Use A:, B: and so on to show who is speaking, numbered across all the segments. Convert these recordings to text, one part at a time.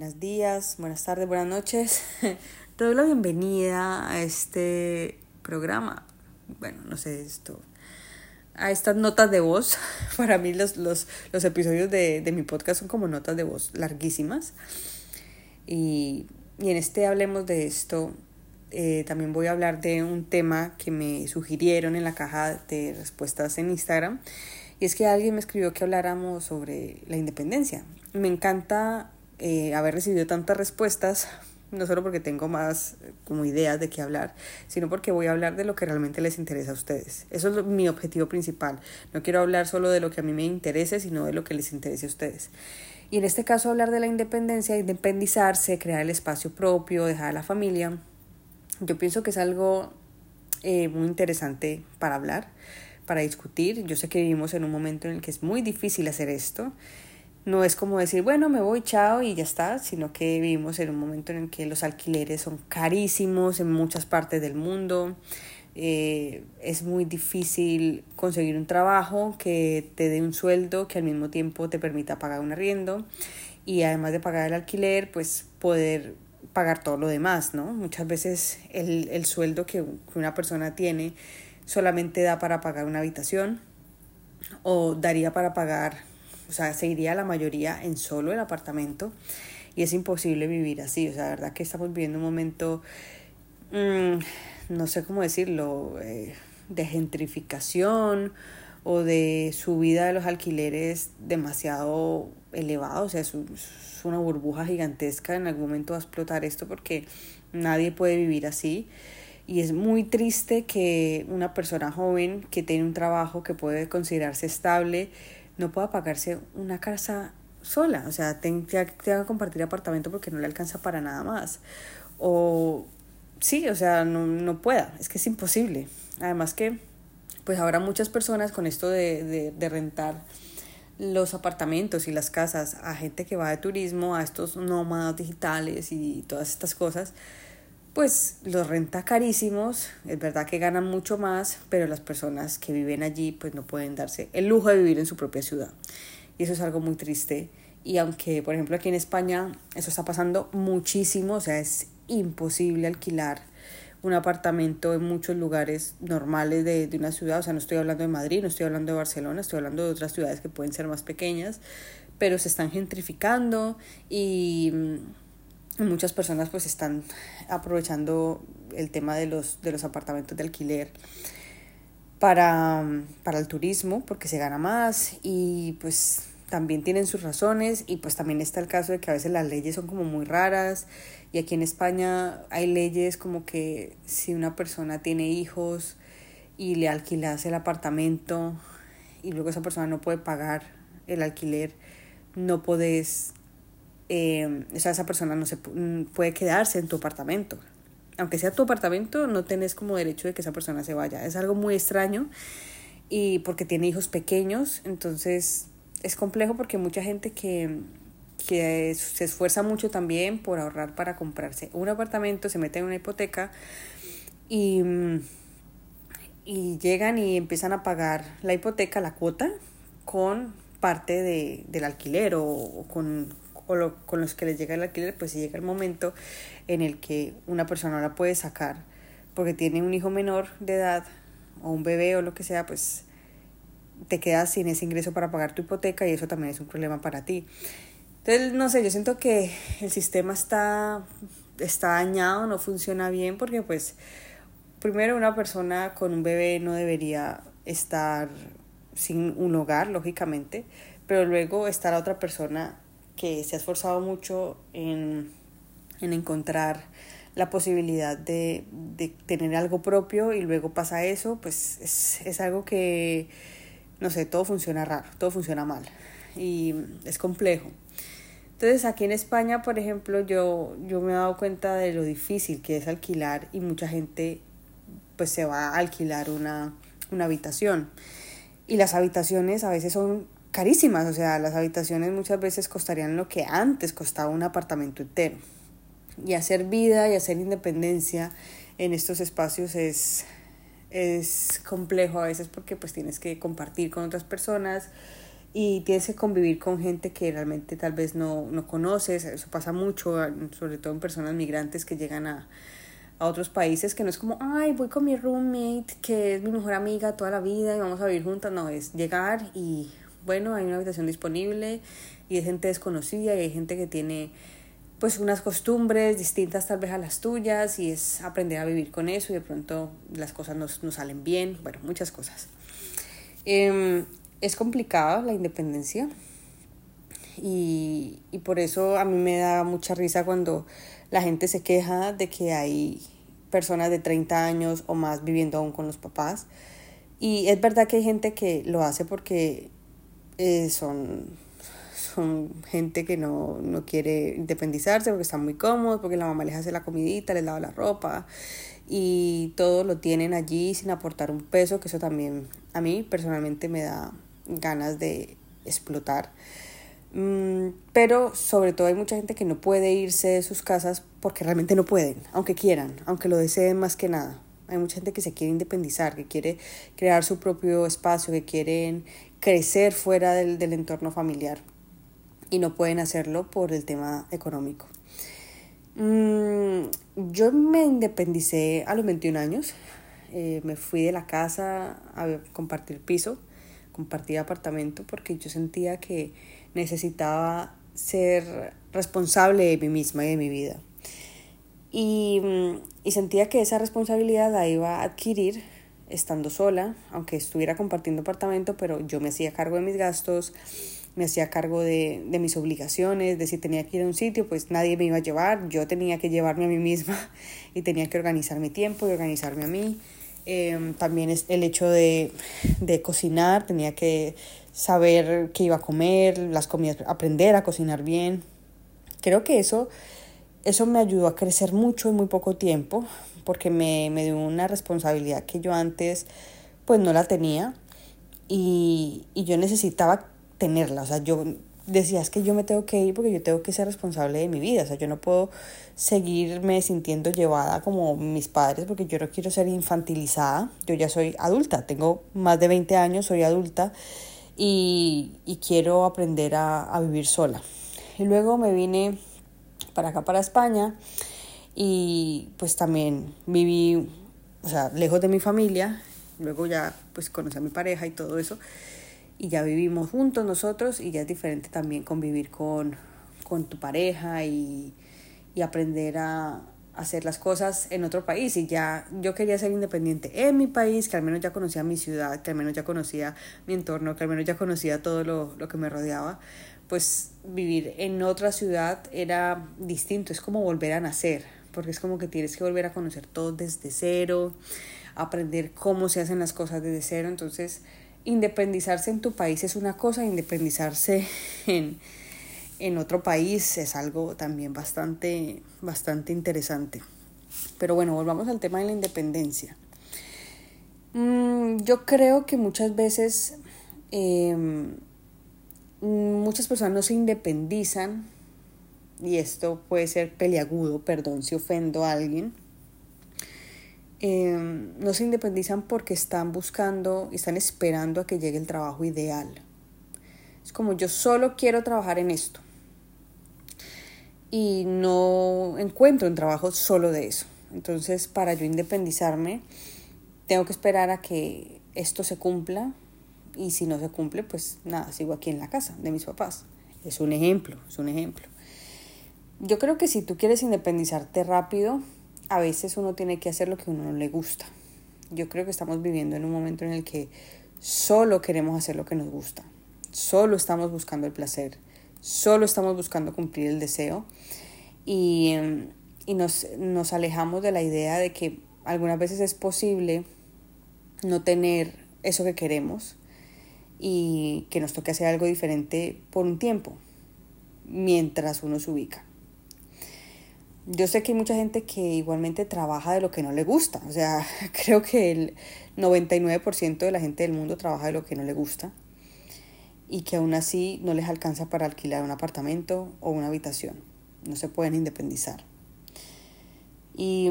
A: buenos días, buenas tardes, buenas noches. Te doy la bienvenida a este programa. Bueno, no sé esto. A estas notas de voz. Para mí los, los, los episodios de, de, mi podcast son como notas de voz larguísimas. Y, y en este hablemos de esto. Eh, también voy a hablar de un tema que me sugirieron en la caja de respuestas en Instagram. Y es que alguien me escribió que habláramos sobre la independencia. Me encanta eh, haber recibido tantas respuestas, no solo porque tengo más eh, como ideas de qué hablar, sino porque voy a hablar de lo que realmente les interesa a ustedes. Eso es mi objetivo principal. No quiero hablar solo de lo que a mí me interese, sino de lo que les interese a ustedes. Y en este caso hablar de la independencia, independizarse, crear el espacio propio, dejar a la familia, yo pienso que es algo eh, muy interesante para hablar, para discutir. Yo sé que vivimos en un momento en el que es muy difícil hacer esto no es como decir, bueno, me voy, chao y ya está, sino que vivimos en un momento en el que los alquileres son carísimos en muchas partes del mundo. Eh, es muy difícil conseguir un trabajo que te dé un sueldo que al mismo tiempo te permita pagar un arriendo y además de pagar el alquiler, pues poder pagar todo lo demás, ¿no? Muchas veces el, el sueldo que una persona tiene solamente da para pagar una habitación o daría para pagar o sea, se iría la mayoría en solo el apartamento y es imposible vivir así, o sea, la verdad que estamos viviendo un momento, mmm, no sé cómo decirlo, eh, de gentrificación o de subida de los alquileres demasiado elevado, o sea, es, es una burbuja gigantesca, en algún momento va a explotar esto porque nadie puede vivir así. Y es muy triste que una persona joven que tiene un trabajo que puede considerarse estable, no pueda pagarse una casa sola, o sea, tenga que compartir apartamento porque no le alcanza para nada más. O sí, o sea, no, no pueda, es que es imposible. Además que, pues ahora muchas personas con esto de, de, de rentar los apartamentos y las casas a gente que va de turismo, a estos nómadas digitales y todas estas cosas, pues los renta carísimos, es verdad que ganan mucho más, pero las personas que viven allí pues no pueden darse el lujo de vivir en su propia ciudad. Y eso es algo muy triste. Y aunque, por ejemplo, aquí en España eso está pasando muchísimo, o sea, es imposible alquilar un apartamento en muchos lugares normales de, de una ciudad, o sea, no estoy hablando de Madrid, no estoy hablando de Barcelona, estoy hablando de otras ciudades que pueden ser más pequeñas, pero se están gentrificando y muchas personas pues están aprovechando el tema de los, de los apartamentos de alquiler para, para el turismo porque se gana más y pues también tienen sus razones y pues también está el caso de que a veces las leyes son como muy raras y aquí en España hay leyes como que si una persona tiene hijos y le alquilas el apartamento y luego esa persona no puede pagar el alquiler, no puedes eh, o sea, esa persona no se mm, puede quedarse en tu apartamento. Aunque sea tu apartamento, no tenés como derecho de que esa persona se vaya. Es algo muy extraño y porque tiene hijos pequeños, entonces es complejo porque mucha gente que, que se esfuerza mucho también por ahorrar para comprarse un apartamento, se mete en una hipoteca y, y llegan y empiezan a pagar la hipoteca, la cuota, con parte de, del alquiler o, o con, o con los que les llega el alquiler, pues si llega el momento en el que una persona la puede sacar porque tiene un hijo menor de edad o un bebé o lo que sea, pues te quedas sin ese ingreso para pagar tu hipoteca y eso también es un problema para ti. Entonces, no sé, yo siento que el sistema está, está dañado, no funciona bien porque pues primero una persona con un bebé no debería estar sin un hogar, lógicamente, pero luego está la otra persona que se ha esforzado mucho en, en encontrar la posibilidad de, de, tener algo propio y luego pasa eso, pues es, es algo que, no sé, todo funciona raro, todo funciona mal y es complejo. Entonces aquí en España, por ejemplo, yo, yo me he dado cuenta de lo difícil que es alquilar y mucha gente pues se va a alquilar una, una habitación. Y las habitaciones a veces son carísimas, o sea, las habitaciones muchas veces costarían lo que antes costaba un apartamento entero. Y hacer vida y hacer independencia en estos espacios es, es complejo a veces porque pues tienes que compartir con otras personas y tienes que convivir con gente que realmente tal vez no, no conoces. Eso pasa mucho, sobre todo en personas migrantes que llegan a, a otros países, que no es como, ay, voy con mi roommate, que es mi mejor amiga toda la vida y vamos a vivir juntas. No, es llegar y, bueno, hay una habitación disponible y hay gente desconocida y hay gente que tiene pues unas costumbres distintas tal vez a las tuyas y es aprender a vivir con eso y de pronto las cosas no, no salen bien, bueno, muchas cosas. Eh, es complicada la independencia y, y por eso a mí me da mucha risa cuando la gente se queja de que hay personas de 30 años o más viviendo aún con los papás. Y es verdad que hay gente que lo hace porque eh, son, son gente que no, no quiere independizarse porque están muy cómodos, porque la mamá les hace la comidita, les lava la ropa y todo lo tienen allí sin aportar un peso, que eso también a mí personalmente me da ganas de explotar. Mm, pero sobre todo hay mucha gente que no puede irse de sus casas porque realmente no pueden, aunque quieran, aunque lo deseen más que nada. Hay mucha gente que se quiere independizar, que quiere crear su propio espacio, que quieren crecer fuera del, del entorno familiar y no pueden hacerlo por el tema económico. Mm, yo me independicé a los 21 años, eh, me fui de la casa a compartir piso, compartir apartamento porque yo sentía que necesitaba ser responsable de mí misma y de mi vida. Y, mm, y sentía que esa responsabilidad la iba a adquirir estando sola, aunque estuviera compartiendo apartamento, pero yo me hacía cargo de mis gastos, me hacía cargo de, de, mis obligaciones, de si tenía que ir a un sitio, pues nadie me iba a llevar, yo tenía que llevarme a mí misma y tenía que organizar mi tiempo y organizarme a mí. Eh, también es el hecho de, de cocinar, tenía que saber qué iba a comer, las comidas, aprender a cocinar bien. Creo que eso, eso me ayudó a crecer mucho en muy poco tiempo, porque me, me dio una responsabilidad que yo antes pues no la tenía y, y yo necesitaba tenerla. O sea, yo decía, es que yo me tengo que ir porque yo tengo que ser responsable de mi vida. O sea, yo no puedo seguirme sintiendo llevada como mis padres porque yo no quiero ser infantilizada. Yo ya soy adulta, tengo más de 20 años, soy adulta y, y quiero aprender a, a vivir sola. Y luego me vine para acá, para España, y pues también viví, o sea, lejos de mi familia. Luego ya pues conocí a mi pareja y todo eso. Y ya vivimos juntos nosotros y ya es diferente también convivir con, con tu pareja y, y aprender a, hacer las cosas en otro país y ya yo quería ser independiente en mi país, que al menos ya conocía mi ciudad, que al menos ya conocía mi entorno, que al menos ya conocía todo lo, lo que me rodeaba, pues vivir en otra ciudad era distinto, es como volver a nacer, porque es como que tienes que volver a conocer todo desde cero, aprender cómo se hacen las cosas desde cero, entonces independizarse en tu país es una cosa, independizarse en en otro país es algo también bastante, bastante interesante. Pero bueno, volvamos al tema de la independencia. Mm, yo creo que muchas veces em, muchas personas no se independizan y esto puede ser peliagudo, perdón si ofendo a alguien. Em, no se independizan porque están buscando y están esperando a que llegue el trabajo ideal. Es como yo solo quiero trabajar en esto y no encuentro un trabajo solo de eso. Entonces, para yo independizarme, tengo que esperar a que esto se cumpla y si no se cumple, pues nada, sigo aquí en la casa de mis papás. Es un ejemplo, es un ejemplo. Yo creo que si tú quieres independizarte rápido, a veces uno tiene que hacer lo que a uno no le gusta. Yo creo que estamos viviendo en un momento en el que solo queremos hacer lo que nos gusta, solo estamos buscando el placer solo estamos buscando cumplir el deseo y, y nos, nos alejamos de la idea de que algunas veces es posible no tener eso que queremos y que nos toque hacer algo diferente por un tiempo mientras uno se ubica. Yo sé que hay mucha gente que igualmente trabaja de lo que no le gusta, o sea, creo que el 99% de la gente del mundo trabaja de lo que no le gusta y que aún así no les alcanza para alquilar un apartamento o una habitación. No se pueden independizar. Y,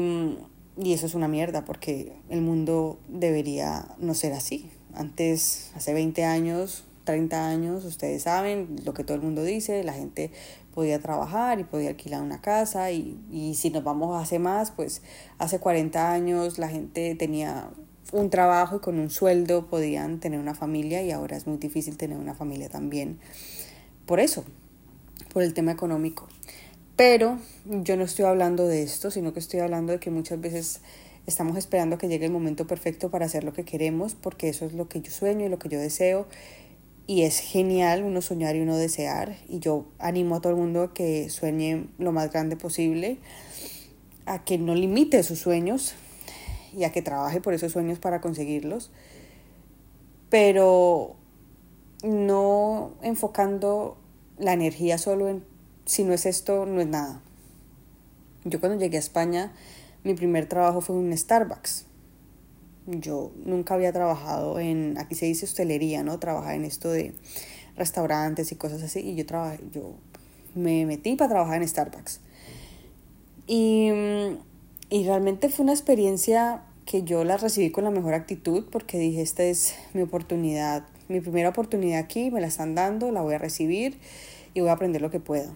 A: y, eso es una mierda porque el mundo debería no ser así. Antes, hace 20 años, 30 años, ustedes saben lo que todo el mundo dice, la gente podía trabajar y podía alquilar una casa y, y si nos vamos hace más, pues hace 40 años la gente tenía un trabajo y con un sueldo podían tener una familia y ahora es muy difícil tener una familia también. Por eso, por el tema económico. Pero yo no estoy hablando de esto, sino que estoy hablando de que muchas veces estamos esperando que llegue el momento perfecto para hacer lo que queremos, porque eso es lo que yo sueño y lo que yo deseo. Y es genial uno soñar y uno desear. Y yo animo a todo el mundo a que sueñe lo más grande posible, a que no limite sus sueños y a que trabaje por esos sueños para conseguirlos. Pero no enfocando la energía solo en si no es esto, no es nada. Yo cuando llegué a España, mi primer trabajo fue en un Starbucks. Yo nunca había trabajado en, aquí se dice hostelería, ¿no? Trabajar en esto de restaurantes y cosas así. Y yo, trabajé, yo me metí para trabajar en Starbucks. Y, y realmente fue una experiencia que yo la recibí con la mejor actitud porque dije, esta es mi oportunidad, mi primera oportunidad aquí, me la están dando, la voy a recibir y voy a aprender lo que pueda.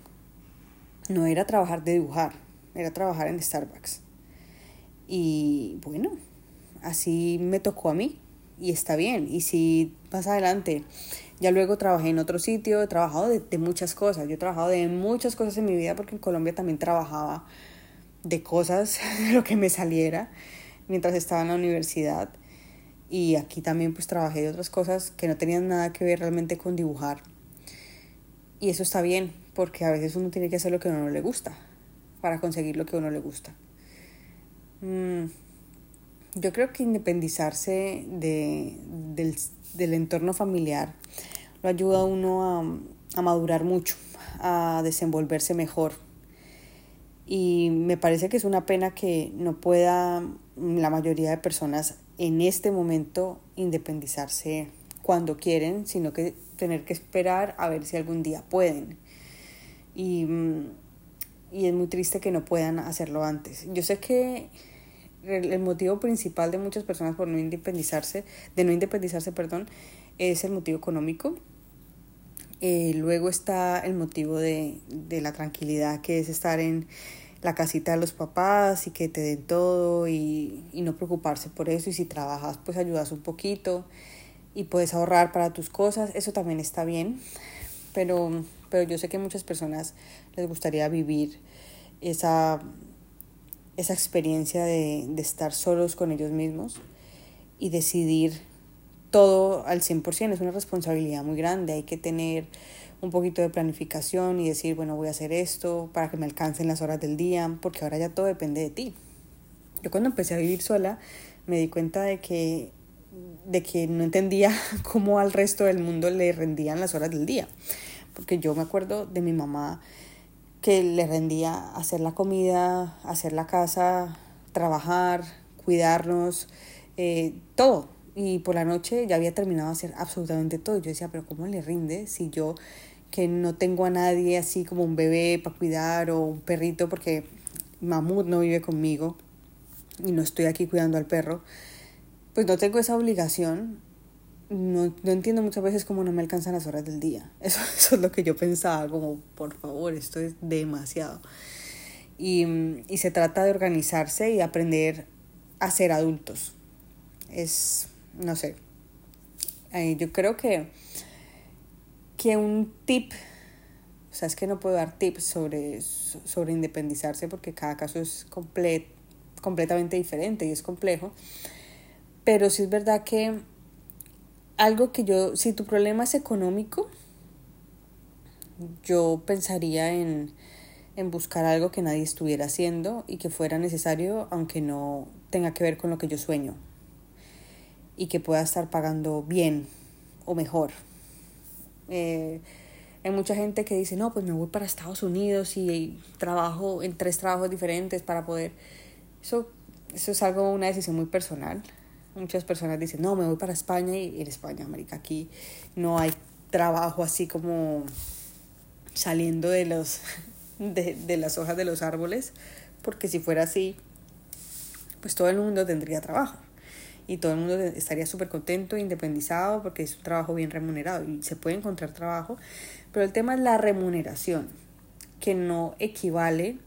A: No era trabajar de dibujar, era trabajar en Starbucks. Y bueno, así me tocó a mí y está bien. Y si más adelante, ya luego trabajé en otro sitio, he trabajado de, muchas cosas. Yo he trabajado de muchas cosas en mi vida porque en Colombia también trabajaba de cosas, de lo que me saliera mientras estaba en la universidad. Y aquí también pues trabajé de otras cosas que no tenían nada que ver realmente con dibujar. Y eso está bien, porque a veces uno tiene que hacer lo que a uno no le gusta para conseguir lo que a uno le gusta. Mm, yo creo que independizarse de, del, del, entorno familiar lo ayuda a uno a, a madurar mucho, a desenvolverse mejor. Y me parece que es una pena que no pueda la mayoría de personas en este momento independizarse cuando quieren, sino que tener que esperar a ver si algún día pueden. Y, mm, y es muy triste que no puedan hacerlo antes. Yo sé que el, motivo principal de muchas personas por no independizarse, de no independizarse, perdón, es el motivo económico. Eh, luego está el motivo de, de la tranquilidad, que es estar en la casita de los papás y que te den todo y, y no preocuparse por eso. Y si trabajas, pues ayudas un poquito y puedes ahorrar para tus cosas. Eso también está bien. Pero, pero yo sé que muchas personas les gustaría vivir esa esa experiencia de, de estar solos con ellos mismos y decidir todo al 100%. Es una responsabilidad muy grande. Hay que tener un poquito de planificación y decir, bueno, voy a hacer esto para que me alcancen las horas del día, porque ahora ya todo depende de ti. Yo cuando empecé a vivir sola me di cuenta de que, de que no entendía cómo al resto del mundo le rendían las horas del día. Porque yo me acuerdo de mi mamá que le rendía hacer la comida, hacer la casa, trabajar, cuidarnos, eh, todo. Y por la noche ya había terminado de hacer absolutamente todo. Yo decía, pero ¿cómo le rinde si yo que no tengo a nadie así como un bebé para cuidar o un perrito porque Mamut no vive conmigo y no estoy aquí cuidando al perro? Pues no tengo esa obligación no, no entiendo muchas veces cómo no me alcanzan las horas del día. Eso, eso es lo que yo pensaba, como, por favor, esto es demasiado. Y, y se trata de organizarse y aprender a ser adultos. Es, no sé, yo creo que, que un tip, o sea, es que no puedo dar tips sobre, sobre independizarse porque cada caso es complet, completamente diferente y es complejo, pero sí es verdad que algo que yo, si tu problema es económico, yo pensaría en, en buscar algo que nadie estuviera haciendo y que fuera necesario, aunque no tenga que ver con lo que yo sueño y que pueda estar pagando bien o mejor. Eh, hay mucha gente que dice, no, pues me voy para Estados Unidos y trabajo en tres trabajos diferentes para poder... Eso, eso es algo, una decisión muy personal. Muchas personas dicen, no, me voy para España y en España, América, aquí no hay trabajo así como saliendo de, los, de, de las hojas de los árboles, porque si fuera así, pues todo el mundo tendría trabajo. y todo el mundo estaría súper contento, independizado, porque es un trabajo bien remunerado y se puede encontrar trabajo, pero el tema es la remuneración, que no equivale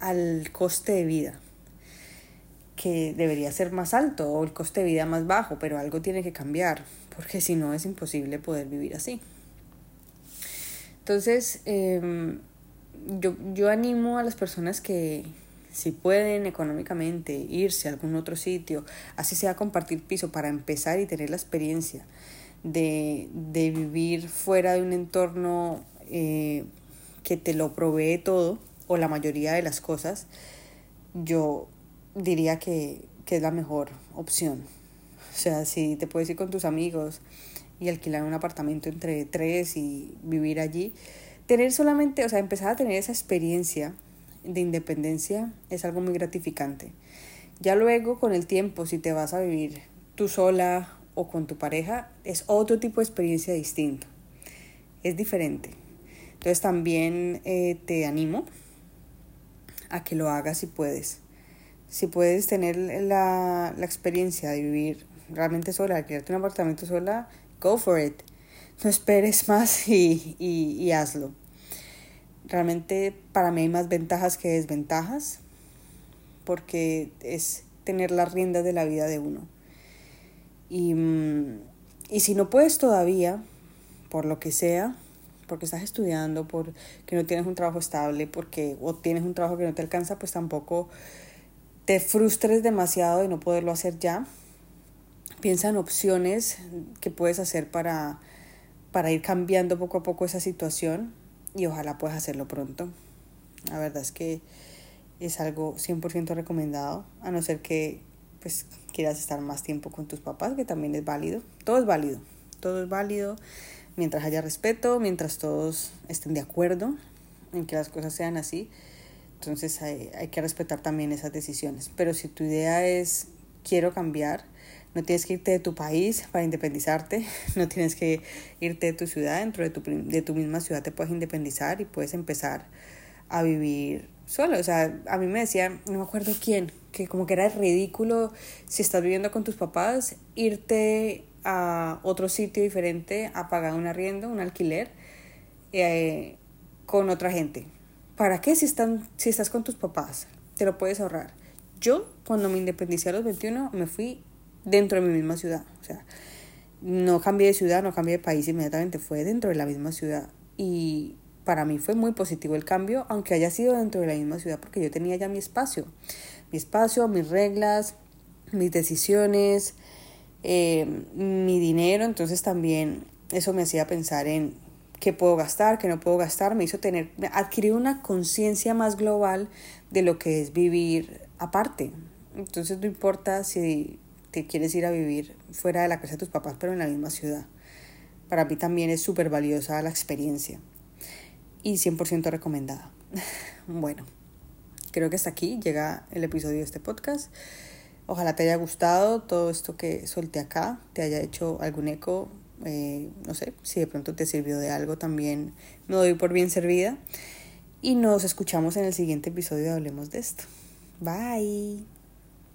A: al coste de vida, que debería ser más alto o el coste de vida más bajo, pero algo tiene que cambiar, porque si no es imposible poder vivir así. Entonces, em, yo, yo animo a las personas que, si pueden económicamente irse a algún otro sitio, así sea compartir piso para empezar y tener la experiencia de, de vivir fuera de un entorno eh, que te lo provee todo o la mayoría de las cosas, yo diría que, que es la mejor opción. O sea, si te puedes ir con tus amigos y alquilar un apartamento entre tres y vivir allí, tener solamente, o sea, empezar a tener esa experiencia de independencia es algo muy gratificante. Ya luego, con el tiempo, si te vas a vivir tú sola o con tu pareja, es otro tipo de experiencia distinto. Es diferente. Entonces también eh, te animo a que lo hagas si puedes. Si puedes tener la, la experiencia de vivir realmente sola, alquilarte un apartamento sola, go for it. No esperes más y, y, y hazlo. Realmente para mí hay más ventajas que desventajas porque es tener las riendas de la vida de uno. Y, mm, y si no puedes todavía, por lo que sea, porque estás estudiando, porque no tienes un trabajo estable, porque o tienes un trabajo que no te alcanza, pues tampoco te frustres demasiado de no poderlo hacer ya. Piensa en opciones que puedes hacer para, para ir cambiando poco a poco esa situación y ojalá puedas hacerlo pronto. La verdad es que es algo 100% recomendado, a no ser que pues quieras estar más tiempo con tus papás, que también es válido. Todo es válido, todo es válido mientras haya respeto, mientras todos estén de acuerdo en que las cosas sean así. Entonces hay, hay que respetar también esas decisiones. Pero si tu idea es quiero cambiar, no tienes que irte de tu país para independizarte, no tienes que irte de tu ciudad, dentro de tu, de tu misma ciudad te puedes independizar y puedes empezar a vivir solo. O sea, a mí me decía, no me acuerdo quién, que como que era ridículo si estás viviendo con tus papás, irte a otro sitio diferente a pagar un arriendo, un alquiler, eh, con otra gente. ¿Para qué si, están, si estás con tus papás? Te lo puedes ahorrar. Yo, cuando me independicé a los 21, me fui dentro de mi misma ciudad. O sea, no cambié de ciudad, no cambié de país inmediatamente, fue dentro de la misma ciudad. Y para mí fue muy positivo el cambio, aunque haya sido dentro de la misma ciudad, porque yo tenía ya mi espacio. Mi espacio, mis reglas, mis decisiones, eh, mi dinero. Entonces también eso me hacía pensar en qué puedo gastar, qué no puedo gastar. Me hizo tener, adquirir una conciencia más global de lo que es vivir aparte. Entonces no importa si te quieres ir a vivir fuera de la casa de tus papás, pero en la misma ciudad. Para mí también es súper valiosa la experiencia y 100% recomendada. bueno, creo que hasta aquí llega el episodio de este podcast. Ojalá te haya gustado todo esto que solté acá, te haya hecho algún eco, eh, no sé, si de pronto te sirvió de algo también me doy por bien servida. Y nos escuchamos en el siguiente episodio Hablemos de esto. Bye.